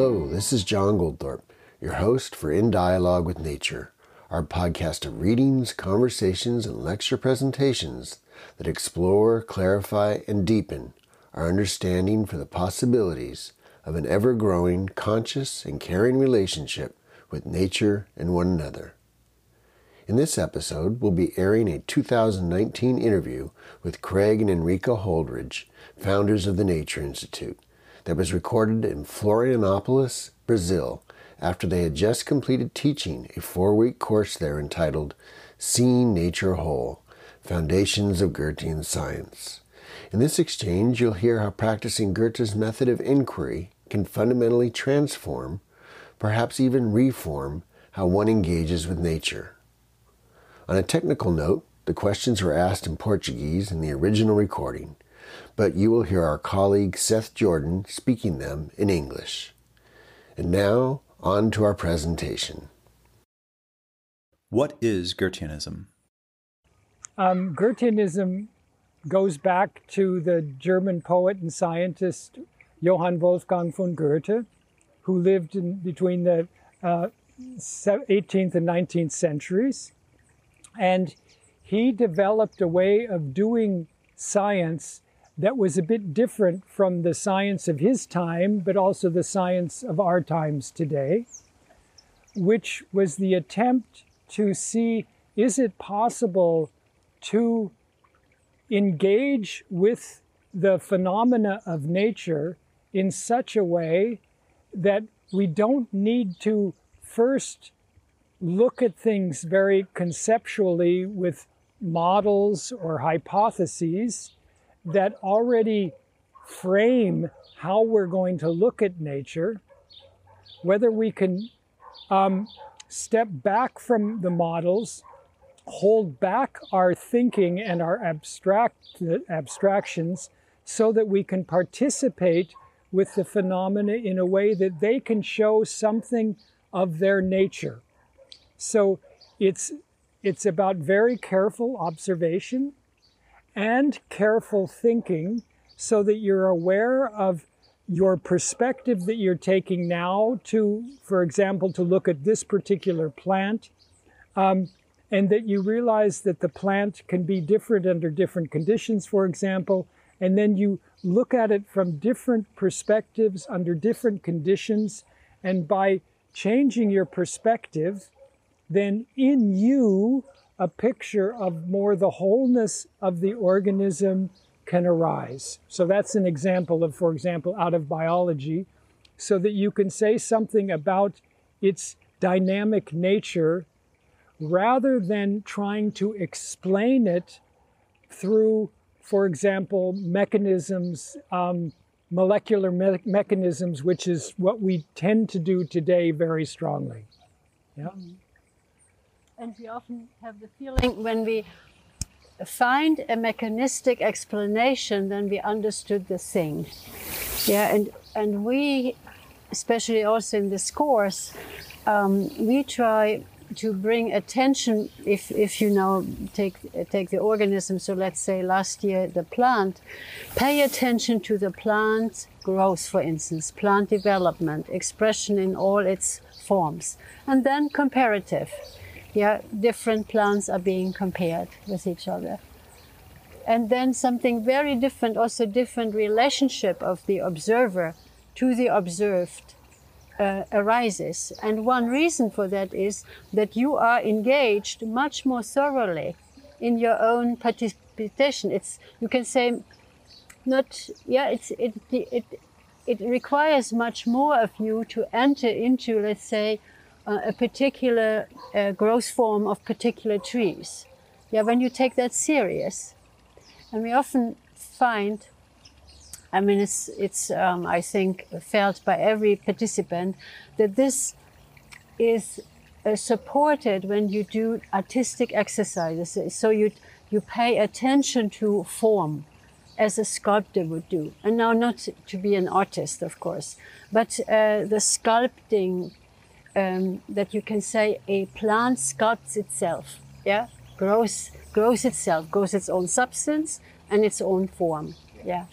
Hello, this is John Goldthorpe, your host for In Dialogue with Nature, our podcast of readings, conversations, and lecture presentations that explore, clarify, and deepen our understanding for the possibilities of an ever growing, conscious, and caring relationship with nature and one another. In this episode, we'll be airing a 2019 interview with Craig and Henrike Holdrege, founders of the Nature Institute, that was recorded in Florianopolis, Brazil, after they had just completed teaching a four week course there entitled Seeing Nature Whole Foundations of Goethean Science. In this exchange, you'll hear how practicing Goethe's method of inquiry can fundamentally transform, perhaps even reform, how one engages with nature. On a technical note, the questions were asked in Portuguese in the original recording, but you will hear our colleague Seth Jordan speaking them in English. And now, on to our presentation. What is Goetheanism? Um, Goetheanism goes back to the German poet and scientist Johann Wolfgang von Goethe, who lived in between the uh, 18th and 19th centuries. And he developed a way of doing science that was a bit different from the science of his time, but also the science of our times today, which was the attempt to see is it possible to engage with the phenomena of nature in such a way that we don't need to first look at things very conceptually with models or hypotheses that already frame how we're going to look at nature, whether we can um, step back from the models, hold back our thinking and our abstract abstractions so that we can participate with the phenomena in a way that they can show something of their nature. So it's it's about very careful observation and careful thinking so that you're aware of your perspective that you're taking now to, for example, to look at this particular plant, um, and that you realize that the plant can be different under different conditions, for example, and then you look at it from different perspectives under different conditions, and by changing your perspective, then in you, a picture of more the wholeness of the organism can arise. So that's an example of, for example, out of biology, so that you can say something about its dynamic nature rather than trying to explain it through, for example, mechanisms, um, molecular me- mechanisms, which is what we tend to do today very strongly. Yeah. And we often have the feeling when we find a mechanistic explanation, then we understood the thing. Yeah, and and we, especially also in this course, um, we try to bring attention. If if you now take take the organism, so let's say last year the plant, pay attention to the plant growth, for instance, plant development, expression in all its forms, and then comparative yeah, different plants are being compared with each other. And then something very different, also different relationship of the observer to the observed uh, arises. And one reason for that is that you are engaged much more thoroughly in your own participation. It's, you can say, not, yeah, it's, it, it, it requires much more of you to enter into, let's say, uh, a particular uh, growth form of particular trees. Yeah, when you take that serious, and we often find, I mean, it's it's um, I think felt by every participant that this is uh, supported when you do artistic exercises. So you you pay attention to form as a sculptor would do. And now, not to be an artist, of course, but uh, the sculpting um, that you can say a plant sculpts itself, yeah, grows grows itself, grows its own substance and its own form, yeah.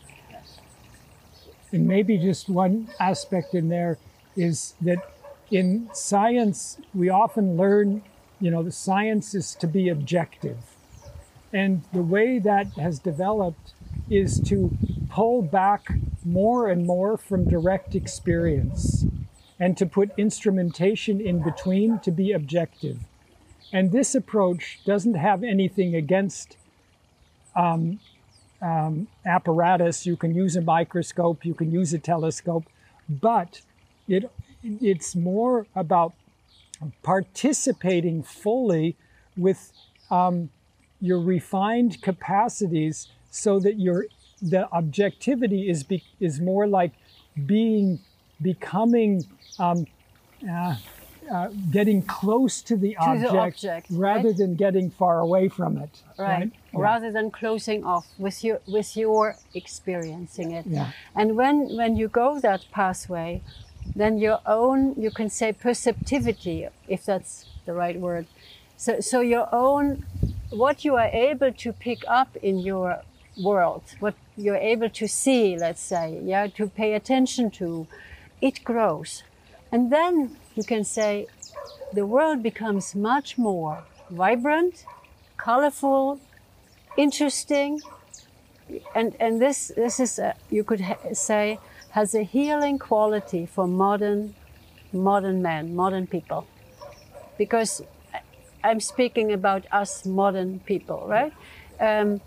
And maybe just one aspect in there, is that in science, we often learn, you know, the science is to be objective. And the way that has developed is to pull back more and more from direct experience and to put instrumentation in between to be objective. And this approach doesn't have anything against um, um, apparatus. You can use a microscope, you can use a telescope, but it it's more about participating fully with um, your refined capacities so that your the objectivity is be, is more like being becoming um, uh, uh, getting close to the, To object, the object, rather right? than getting far away from it right, Yeah. rather than closing off with your with your experiencing it Yeah. and when when you go that pathway then your own you can say perceptivity if that's the right word so so your own what you are able to pick up in your world what you're able to see let's say yeah to pay attention to it grows. And then you can say the world becomes much more vibrant colorful interesting. And and this this is a, you could ha- say has a healing quality for modern modern men modern people. Because i'm speaking about us modern people right? Um,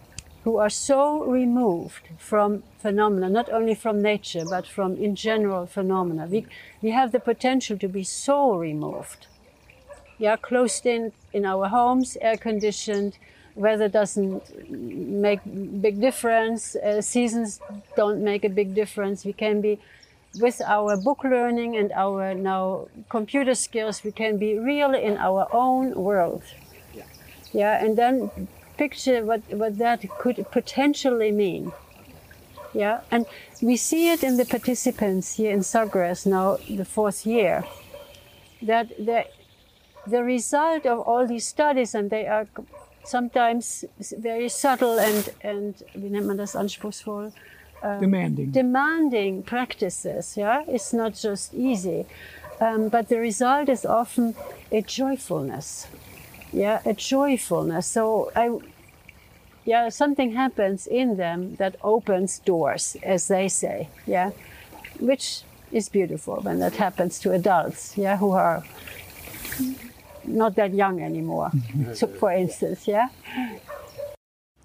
who are so removed from phenomena not only from nature but from in general phenomena we, we have the potential to be so removed yeah, closed in in our homes, air conditioned. Weather doesn't make big difference. Uh, seasons don't make a big difference. We can be, with our book learning and our now computer skills, we can be real in our own world. Yeah, and then picture what what that could potentially mean. Yeah, and we see it in the participants here in Sagres now, the fourth year, that the, the result of all these studies, and they are sometimes very subtle and, and wie nennt man das anspruchsvoll? demanding demanding practices. Yeah, it's not just easy, um, but the result is often a joyfulness. Yeah, a joyfulness. So I, yeah, something happens in them that opens doors, as they say. Yeah, which is beautiful when that happens to adults. Yeah, who are not that young anymore. Mm-hmm. so, for instance, yeah.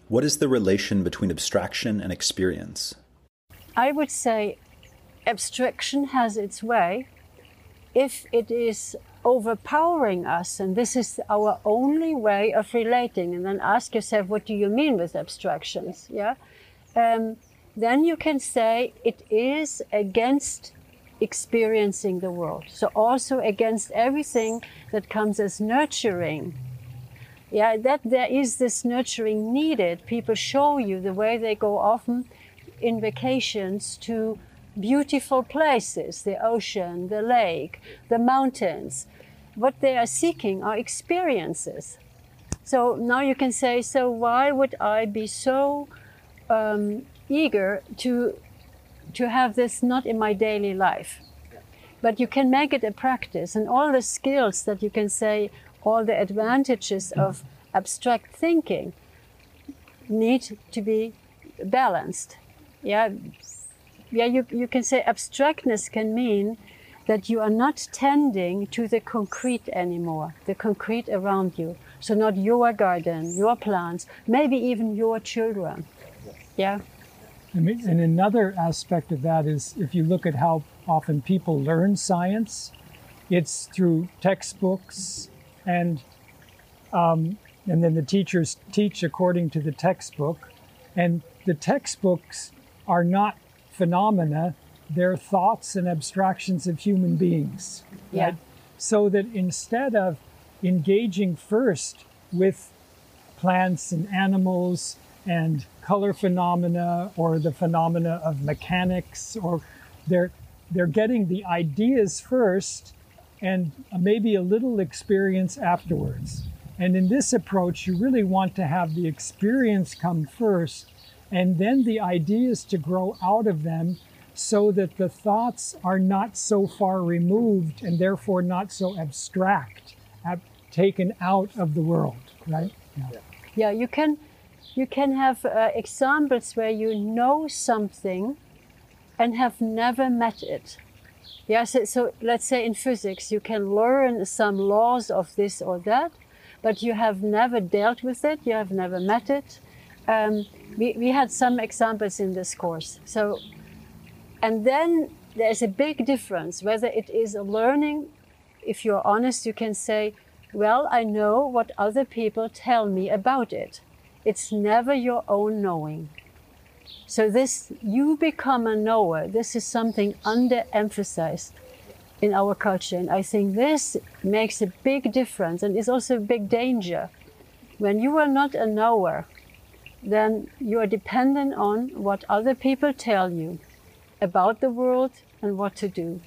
What is the relation between abstraction and experience? I would say abstraction has its way if it is overpowering us, and this is our only way of relating. And then ask yourself, what do you mean with abstractions? Yeah. Um, then you can say it is against experiencing the world. So also against everything that comes as nurturing yeah that there is this nurturing needed people show you the way they go often in vacations to beautiful places the ocean the lake the mountains. What they are seeking are experiences. So now you can say so why would i be so um, eager to to have this not in my daily life? But you can make it a practice and all the skills that you can say all the advantages of abstract thinking need to be balanced. Yeah yeah you, you can say abstractness can mean that you are not tending to the concrete anymore the concrete around you. So not your garden your plants maybe even your children. Yeah. I mean, and another aspect of that is if you look at how often people learn science, it's through textbooks and um, and then the teachers teach according to the textbook, and the textbooks are not phenomena; they're thoughts and abstractions of human beings. Yeah. So that instead of engaging first with plants and animals and color phenomena or the phenomena of mechanics or they're they're getting the ideas first and maybe a little experience afterwards and in this approach you really want to have the experience come first and then the ideas to grow out of them so that the thoughts are not so far removed and therefore not so abstract, ab- taken out of the world, right? Yeah, yeah you can you can have uh, examples where you know something and have never met it. Yeah, so, so let's say in physics, you can learn some laws of this or that, but you have never dealt with it, you have never met it. Um, we, we had some examples in this course. So and then there's a big difference whether it is a learning. If you're honest, you can say, Well, I know what other people tell me about it. It's never your own knowing. So, this, you become a knower. This is something underemphasized in our culture. And I think this makes a big difference and is also a big danger. When you are not a knower, then you are dependent on what other people tell you about the world and what to do.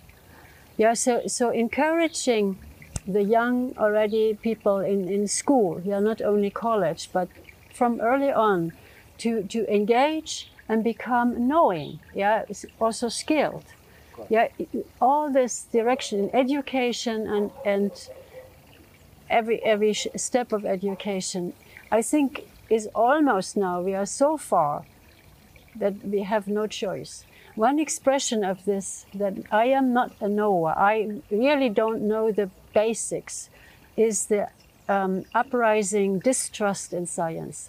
Yeah, so, so encouraging the young already people in, in school, yeah, not only college, but from early on to, to engage and become knowing, yeah, also skilled. Yeah, all this direction in education and, and every, every step of education, I think is almost now, we are so far that we have no choice one expression of this that I am not a knower, I really don't know the basics, is the um, uprising distrust in science.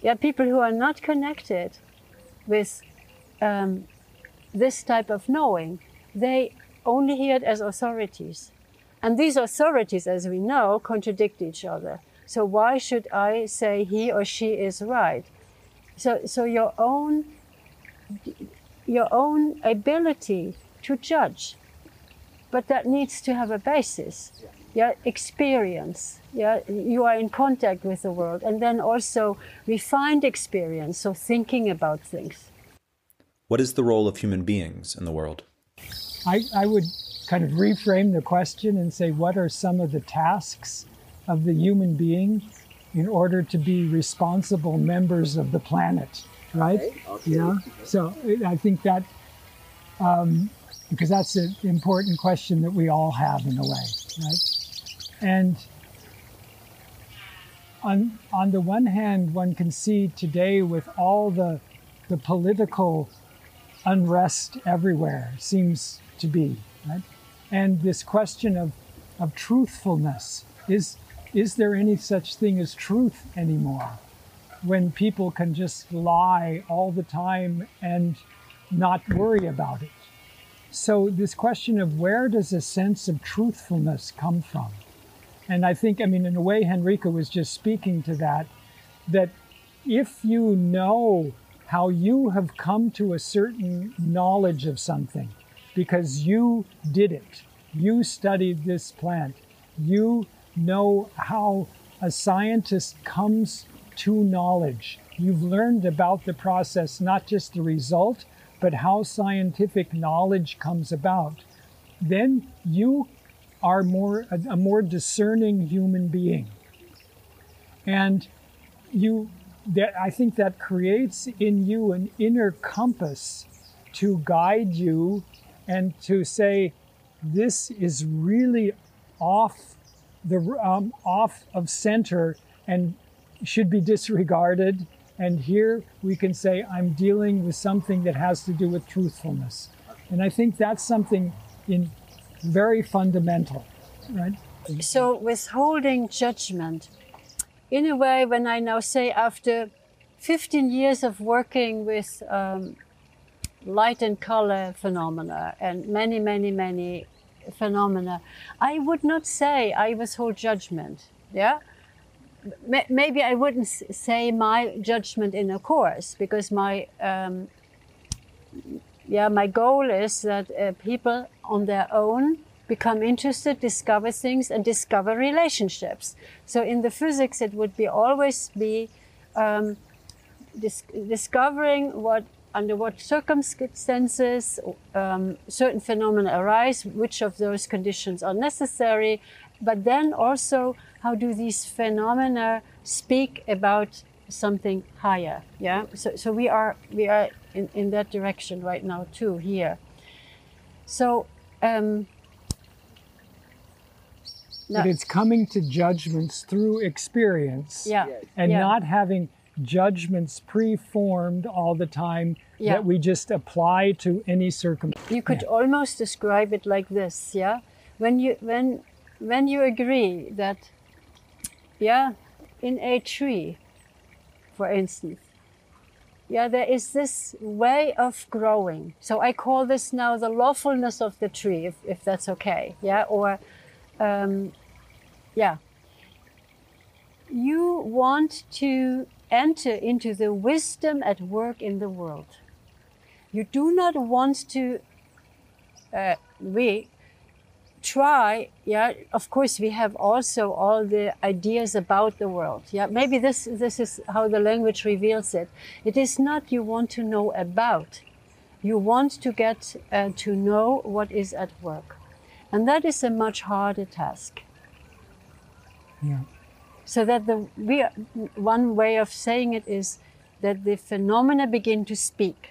Yeah, people who are not connected with um, this type of knowing, they only hear it as authorities. And these authorities, as we know, contradict each other. So why should I say he or she is right? So, so your own your own ability to judge. But that needs to have a basis. Yeah, experience. Yeah, you are in contact with the world, and then also refined experience. So thinking about things. What is the role of human beings in the world? I, I would kind of reframe the question and say, what are some of the tasks of the human being in order to be responsible members of the planet? right? Okay. Okay. Yeah. So I think that um, because that's an important question that we all have in a way, right? And on on the one hand, one can see today with all the the political unrest everywhere seems to be right, and this question of of truthfulness is is there any such thing as truth anymore? when people can just lie all the time and not worry about it. So, this question of where does a sense of truthfulness come from? And I think, I mean, in a way, Henrike was just speaking to that, that if you know how you have come to a certain knowledge of something because you did it, you studied this plant, you know how a scientist comes to knowledge. You've learned about the process, not just the result, but how scientific knowledge comes about. Then you are more a, a more discerning human being. And you that I think that creates in you an inner compass to guide you and to say this is really off the um, off of center and should be disregarded. And here we can say, I'm dealing with something that has to do with truthfulness. And I think that's something in very fundamental, right? So withholding judgment, in a way, when I now say after 15 years of working with um, light and color phenomena and many, many, many phenomena, I would not say I was withhold judgment. Yeah, maybe I wouldn't say my judgment in a course because my um, yeah my goal is that uh, people on their own become interested, discover things, and discover relationships. So in the physics, it would be always be um, dis discovering what under what circumstances um, certain phenomena arise, which of those conditions are necessary, but then also how do these phenomena speak about something higher. Yeah. So so we are we are in, in that direction right now too here. So. Um, But it's coming to judgments through experience yeah, and yeah. not having judgments preformed all the time Yeah. that we just apply to any circumstance. You could almost describe it like this, yeah. When you when when you agree that, yeah, in a tree, for instance, yeah, there is this way of growing. So I call this now the lawfulness of the tree, if, if that's okay, yeah, or, um, yeah. You want to enter into the wisdom at work in the world. You do not want to uh, we try yeah of course we have also all the ideas about the world yeah. Maybe this this is how the language reveals it. It is not you want to know about. You want to get uh, to know what is at work. And that is a much harder task. Yeah. So that the we, one way of saying it is that the phenomena begin to speak.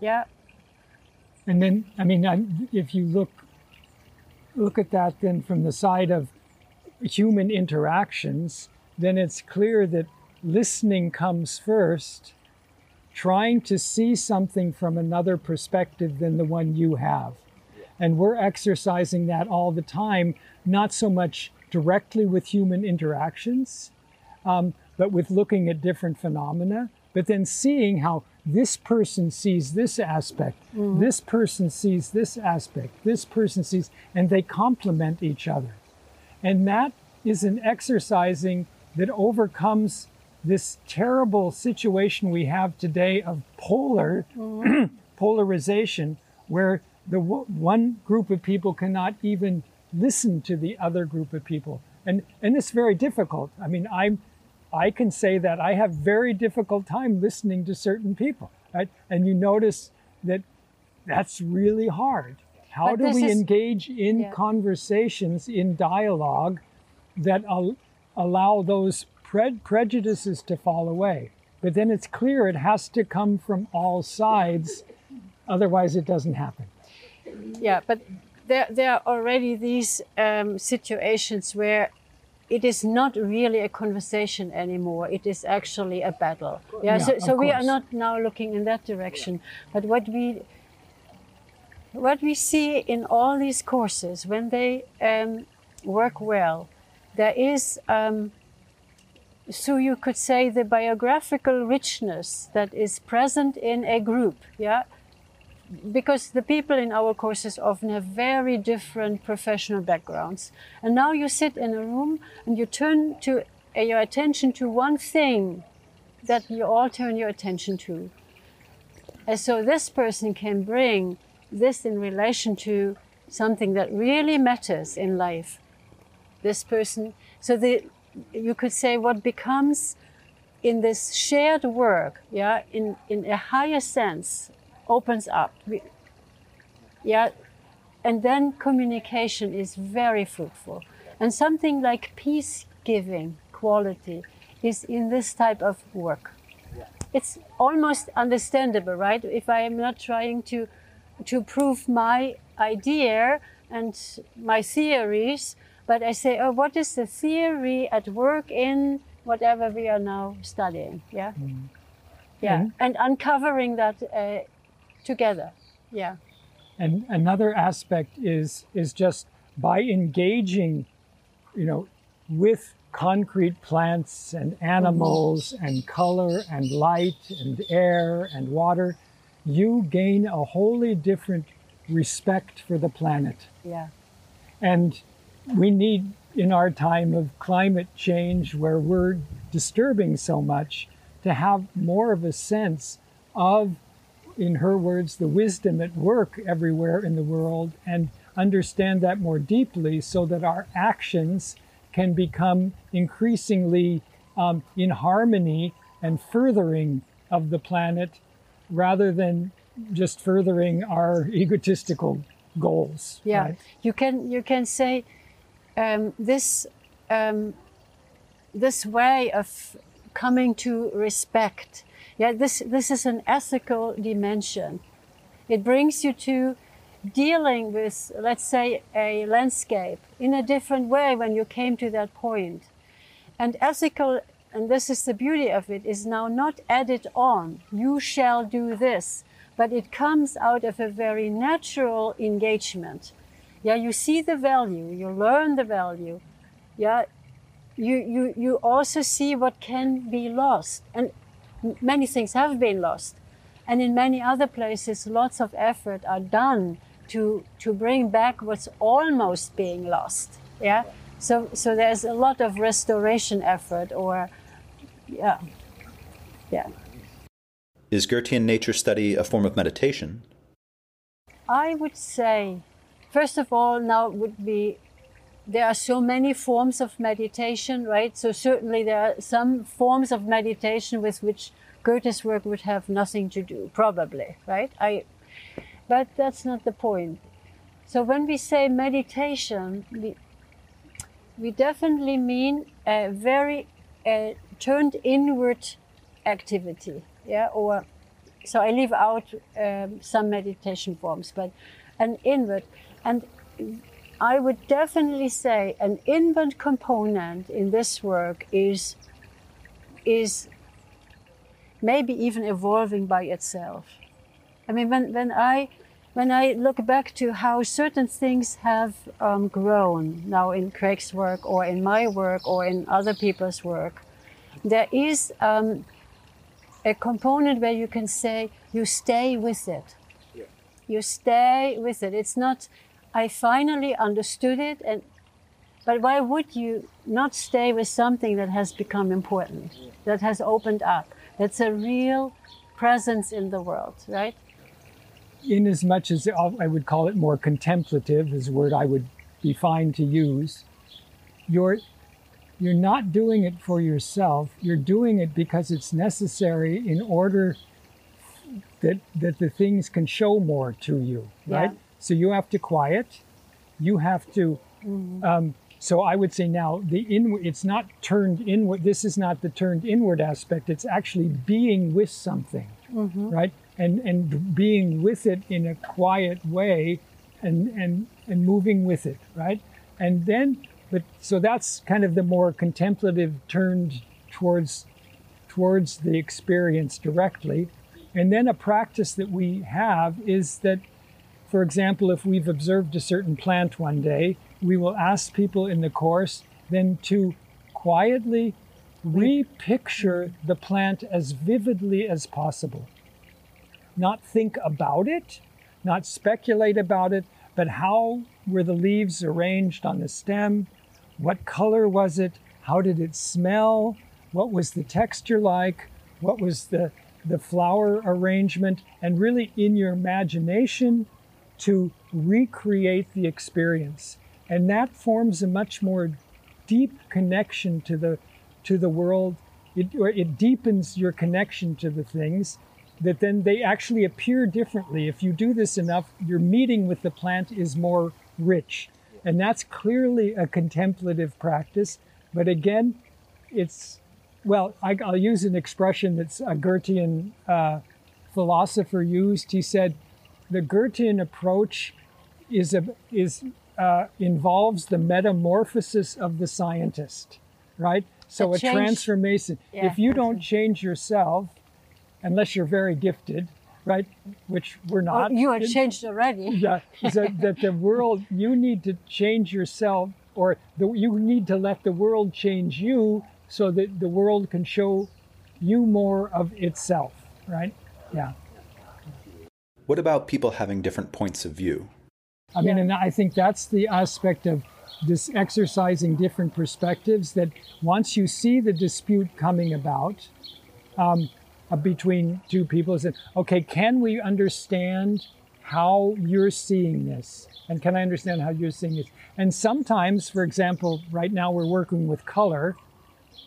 Yeah. And then, I mean, I'm, if you look look at that then from the side of human interactions, then it's clear that listening comes first, trying to see something from another perspective than the one you have. And we're exercising that all the time, not so much directly with human interactions, um, but with looking at different phenomena, but then seeing how this person sees this aspect, this person sees this aspect, this person sees, and they complement each other. And that is an exercising that overcomes this terrible situation we have today of polar polarization, where the w- one group of people cannot even listen to the other group of people, and and it's very difficult. I mean, I'm I can say that I have very difficult time listening to certain people, right? And you notice that that's really hard. How But do we is- engage in Yeah. conversations, in dialogue, that al- allow those pre- prejudices to fall away? But then it's clear it has to come from all sides, otherwise it doesn't happen. yeah but there, there are already these um, situations where it is not really a conversation anymore. It is actually a battle. Yeah, Yeah, so, so we are not now looking in that direction. But what we what we see in all these courses when they um, work well there is um, so you could say the biographical richness that is present in a group yeah because the people in our courses often have very different professional backgrounds. And now you sit in a room and you turn to uh, your attention to one thing that you all turn your attention to. And so this person can bring this in relation to something that really matters in life. This person, so the, you could say what becomes in this shared work, yeah, in, in a higher sense, opens up. We- yeah, and then communication is very fruitful. And something like peace giving quality is in this type of work. It's almost understandable, right? If I am not trying to to prove my idea and my theories, but I say, oh, what is the theory at work in whatever we are now studying? Yeah, yeah, and uncovering that uh, together. Yeah. And another aspect is is just by engaging, you know, with concrete plants and animals and color and light and air and water, you gain a wholly different respect for the planet. Yeah. And we need, in our time of climate change, where we're disturbing so much, to have more of a sense of, in her words, the wisdom at work everywhere in the world and understand that more deeply so that our actions can become increasingly um, in harmony and furthering of the planet rather than just furthering our egotistical goals. Yeah, right? you can you can say um, this um, this way of coming to respect. Yeah, this, this is an ethical dimension. It brings you to dealing with, let's say, a landscape in a different way when you came to that point. And ethical, and this is the beauty of it, is now not added on. You shall do this, but it comes out of a very natural engagement. Yeah, you see the value, you learn the value. Yeah, you, you, you also see what can be lost. And many things have been lost. And in many other places, lots of effort are done to, to bring back what's almost being lost. Yeah. So, so there's a lot of restoration effort or, yeah. Yeah. Is Goethean nature study a form of meditation? I would say, first of all, now would be there are so many forms of meditation, right? So certainly there are some forms of meditation with which Goethe's work would have nothing to do, probably, right? I, but that's not the point. So when we say meditation, we, we definitely mean a very turned inward activity, yeah. Or so I leave out um, some meditation forms, but an inward and I would definitely say an inward component in this work is is maybe even evolving by itself. I mean, when, when I when I look back to how certain things have um, grown now in Craig's work or in my work or in other people's work, there is um, a component where you can say you stay with it. Yeah. You stay with it. It's not I finally understood it and but why would you not stay with something that has become important, that has opened up, that's a real presence in the world, right? In as much as I would call it more contemplative, is a word I would be fine to use, you're, you're not doing it for yourself, you're doing it because it's necessary in order that, that the things can show more to you, right? Yeah. So you have to quiet. You have to. Mm-hmm. Um, so I would say now the inward. It's not turned inward. This is not the turned inward aspect. It's actually being with something, mm-hmm. right? And and being with it in a quiet way, and and and moving with it, right? And then, but so that's kind of the more contemplative turned towards towards the experience directly. And then a practice that we have is that for example, if we've observed a certain plant one day, we will ask people in the course then to quietly repicture the plant as vividly as possible. Not think about it, not speculate about it, but how were the leaves arranged on the stem? What color was it? How did it smell? What was the texture like? What was the, the flower arrangement? And really, in your imagination, to recreate the experience. And that forms a much more deep connection to the, to the world. It, it deepens your connection to the things that then they actually appear differently. If you do this enough, your meeting with the plant is more rich. And that's clearly a contemplative practice. But again, it's, well, I, will use an expression that's a Goethean uh, philosopher used. He said, the Goethean approach is a, is uh, involves the metamorphosis of the scientist, right? So a, a transformation. Yeah, if you don't change yourself, unless you're very gifted, right? Which we're not. Oh, you are changed already. yeah. So that the world, you need to change yourself, or the, you need to let the world change you, so that the world can show you more of itself, right? Yeah. What about people having different points of view? I mean, and I think that's the aspect of this exercising different perspectives that once you see the dispute coming about um, uh, between two people, is that, okay, can we understand how you're seeing this? And can I understand how you're seeing this? And sometimes, for example, right now we're working with color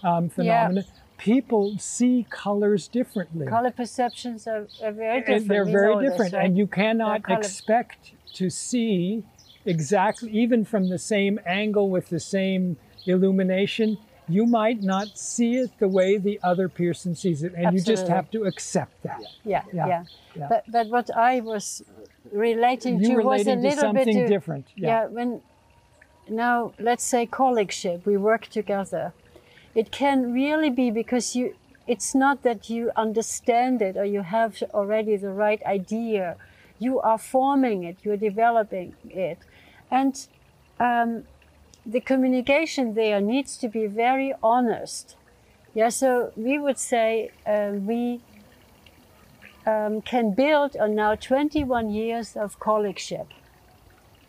um, phenomena. Yeah people see colors differently. Color perceptions are, are very different. And they're very different, this, right? and you cannot expect to see exactly, even from the same angle with the same illumination, you might not see it the way the other person sees it, and you just have to accept that. Yeah, Yeah, yeah. yeah. But but what I was relating You to was a to little bit to, different. Yeah. Yeah. when now let's say colleagueship, we work together. It can really be because you. It's not that you understand it or you have already the right idea. You are forming it. You're developing it, and um, the communication there needs to be very honest. Yeah, so we would say uh, we um, can build on now 21 years of colleagueship.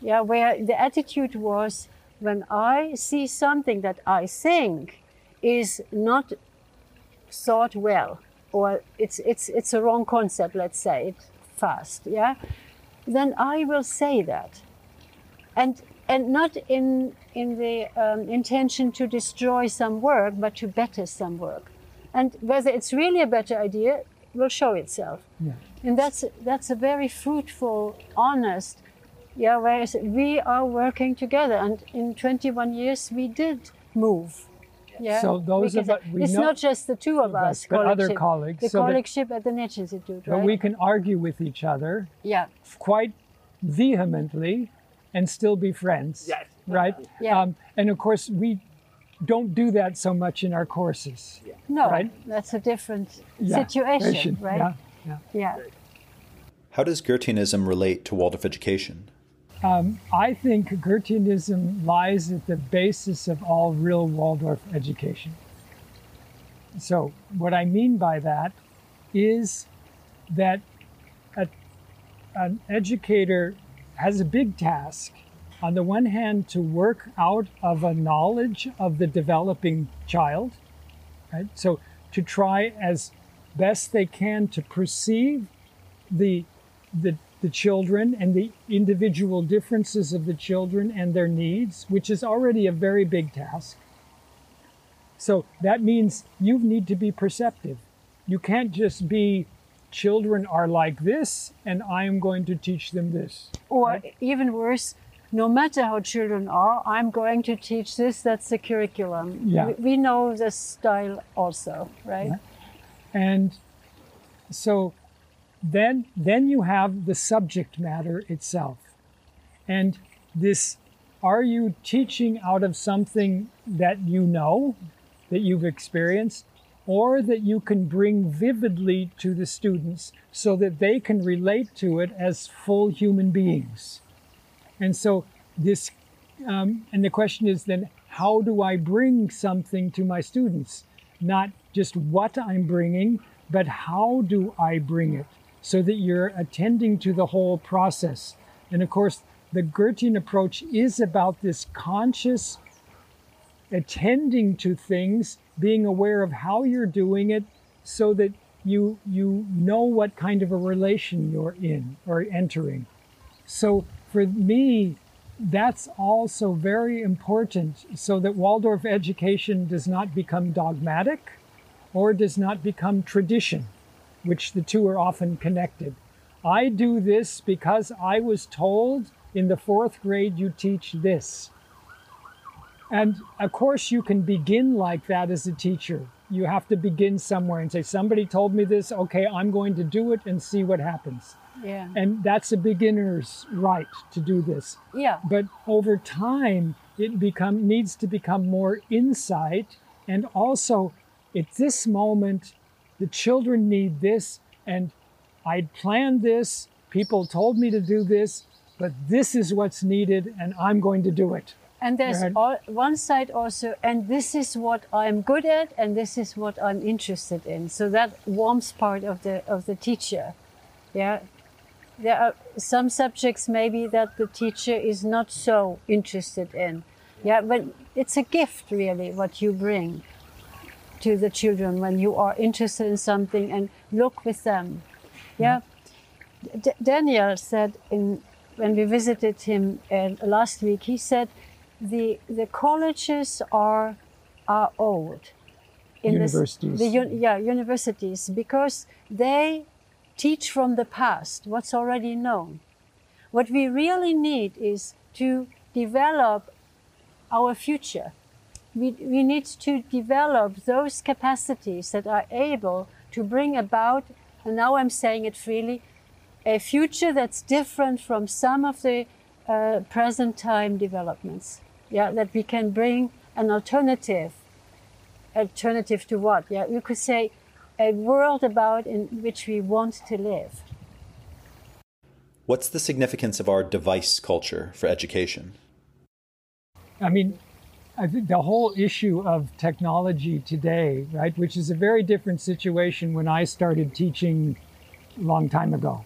Yeah, where the attitude was when I see something that I think is not thought well, or it's it's it's a wrong concept, let's say it fast, yeah, then I will say that, and and not in in the um, intention to destroy some work, but to better some work, and whether it's really a better idea will show itself. Yeah. And that's that's a very fruitful, honest, yeah. Whereas we are working together, and in 21 years we did move. Yeah. So those we of us- we it's know- not just the two of of us, us, but other colleagueship. colleagues, The so colleagueship at the Nature Institute, right? But we can argue with each other yeah. quite vehemently and still be friends. Yes. Right? Yeah. Um, and of course, we don't do that so much in our courses. No, Right. that's a different Yeah, situation, right? Yeah, yeah. yeah. How does Goetheanism relate to Waldorf education? Um, I think Goetheanism lies at the basis of all real Waldorf education. So, what I mean by that is that a, an educator has a big task. On the one hand, to work out of a knowledge of the developing child, right? So, to try as best they can to perceive the the the children and the individual differences of the children and their needs, which is already a very big task. So that means you need to be perceptive. You can't just be children are like this and I am going to teach them this. Or even worse, no matter how children are, I'm going to teach this. That's the curriculum. Yeah. We, we know the style also, right? And so then then you have the subject matter itself. And this are you teaching out of something that you know, that you've experienced, or that you can bring vividly to the students so that they can relate to it as full human beings? And so this, um, and the question is then, how do I bring something to my students? Not just what I'm bringing, but how do I bring it? So that you're attending to the whole process. And of course, the Goethean approach is about this conscious attending to things, being aware of how you're doing it, so that you you know what kind of a relation you're in or entering. So for me, that's also very important so that Waldorf education does not become dogmatic or does not become tradition, which the two are often connected. I do this because I was told in the fourth grade you teach this. And of course, you can begin like that as a teacher. You have to begin somewhere and say, Somebody told me this, okay, I'm going to do it and see what happens. Yeah. And that's a beginner's right to do this. Yeah. But over time, it become needs to become more insight, and also at this moment, the children need this, and I'd planned this. People told me to do this, but this is what's needed, and I'm going to do it. And there's Right. all, one side also, and this is what I'm good at, and this is what I'm interested in. So that warms part of the of the teacher. Yeah, there are some subjects maybe that the teacher is not so interested in. Yeah, but it's a gift really what you bring to the children when you are interested in something and look with them. Yeah, D- Daniel said in when we visited him uh, last week, he said the the colleges are are old. this- Universities. the un- yeah, universities because they teach from the past what's already known. What we really need is to develop our future. We, we need to develop those capacities that are able to bring about, and now I'm saying it freely, a future that's different from some of the uh, present time developments. Yeah, that we can bring an alternative. Alternative to what? Yeah, you could say a world about in which we want to live. What's the significance of our device culture for education? I mean, I think the whole issue of technology today, right, which is a very different situation when I started teaching a long time ago,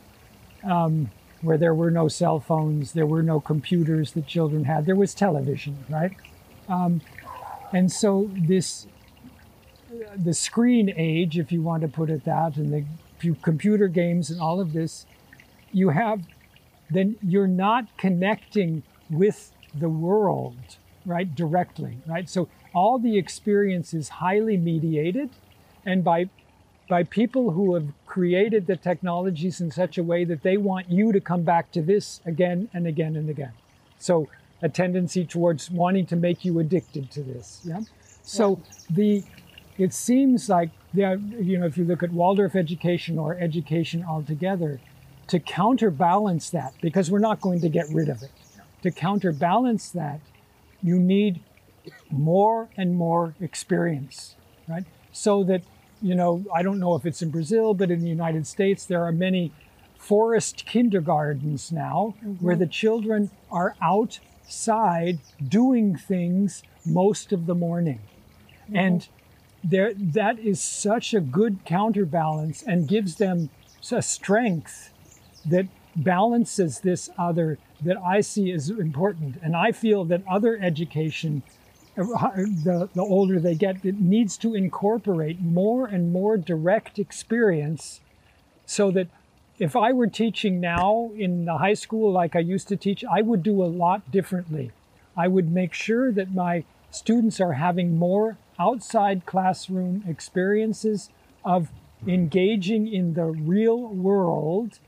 um, where there were no cell phones, there were no computers that children had, there was television, right? Um, and so this, the screen age, if you want to put it that, and the computer games and all of this, you have, then you're not connecting with the world right, directly, right? So all the experience is highly mediated and by by people who have created the technologies in such a way that they want you to come back to this again and again and again. So a tendency towards wanting to make you addicted to this. Yeah. So yeah. the it seems like there, you know, if you look at Waldorf education or education altogether, to counterbalance that, because we're not going to get rid of it, to counterbalance that, you need more and more experience, right? So that, you know, I don't know if it's in Brazil, but in the United States, there are many forest kindergartens now mm-hmm. where the children are outside doing things most of the morning. Mm-hmm. And there, that is such a good counterbalance and gives them a strength that balances this other that I see as important. And I feel that other education, the, the older they get, it needs to incorporate more and more direct experience so that if I were teaching now in the high school like I used to teach, I would do a lot differently. I would make sure that my students are having more outside classroom experiences of engaging in the real world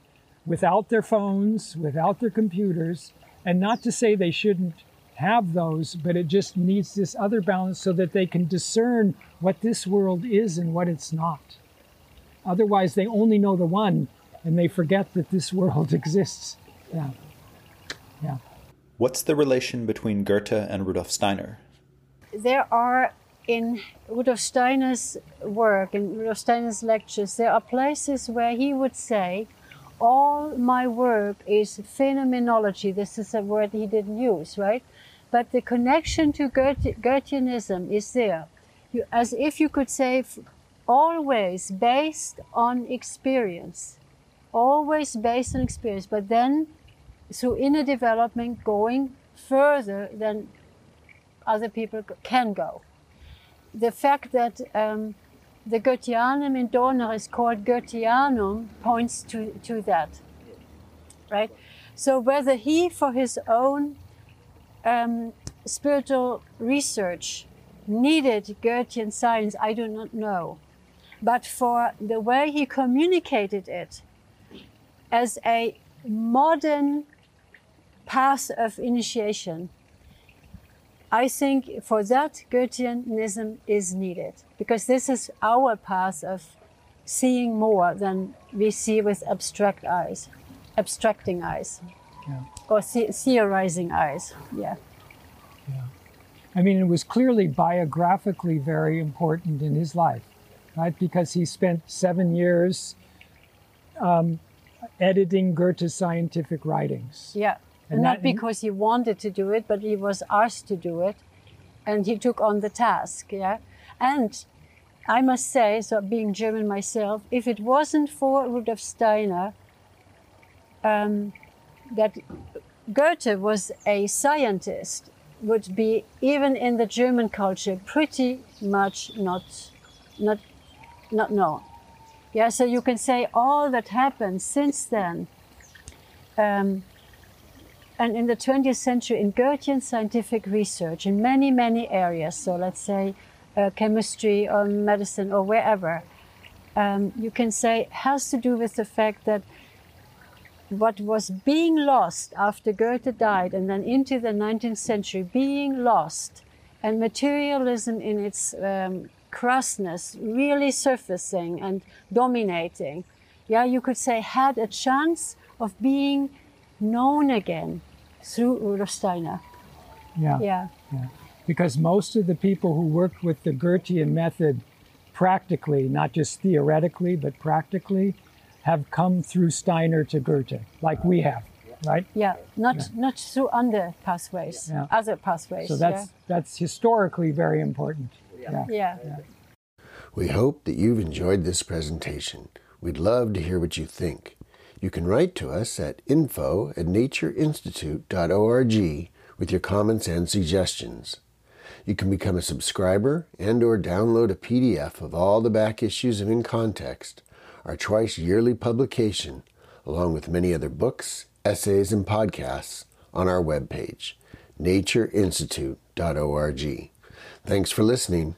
without their phones, without their computers, and not to say they shouldn't have those, but it just needs this other balance so that they can discern what this world is and what it's not. Otherwise, they only know the one and they forget that this world exists. Yeah. Yeah. What's the relation between Goethe and Rudolf Steiner? There are in Rudolf Steiner's work, in Rudolf Steiner's lectures, there are places where he would say, all my work is phenomenology. This is a word he didn't use, right? But the connection to Goethe, Goetheanism is there. You, as if you could say, always based on experience. Always based on experience, but then through inner development going further than other people can go. The fact that um, the Goetheanum in Dornach is called Goetheanum points to, to that, right? So whether he, for his own um, spiritual research, needed Goethean science, I do not know. But for the way he communicated it as a modern path of initiation, I think for that Goetheanism is needed because this is our path of seeing more than we see with abstract eyes, abstracting eyes, yeah. or the- theorizing eyes. Yeah. Yeah. I mean, it was clearly biographically very important in his life, right? Because he spent seven years um, editing Goethe's scientific writings. Yeah. And not because he wanted to do it, but he was asked to do it, and he took on the task. Yeah, and I must say, so being German myself, if it wasn't for Rudolf Steiner, um, that Goethe was a scientist, would be even in the German culture pretty much not, not, not known. Yeah, so you can say all that happened since then. Um, and in the 20th century, in Goethean scientific research in many, many areas, so let's say uh, chemistry or medicine or wherever, um, you can say has to do with the fact that what was being lost after Goethe died and then into the 19th century, being lost and materialism in its um, crassness really surfacing and dominating, yeah, you could say had a chance of being known again through Rudolf Steiner. Yeah. Yeah. yeah. Because most of the people who worked with the Goethean method practically, not just theoretically, but practically, have come through Steiner to Goethe, like we have, right? Yeah, not not through under pathways, Yeah. other pathways. So that's that's historically very important. Yeah. yeah. yeah. We hope that you've enjoyed this presentation. We'd love to hear what you think. You can write to us at info at natureinstitute.org with your comments and suggestions. You can become a subscriber and or download a PDF of all the back issues of In Context, our twice yearly publication, along with many other books, essays, and podcasts on our webpage, natureinstitute.org. Thanks for listening.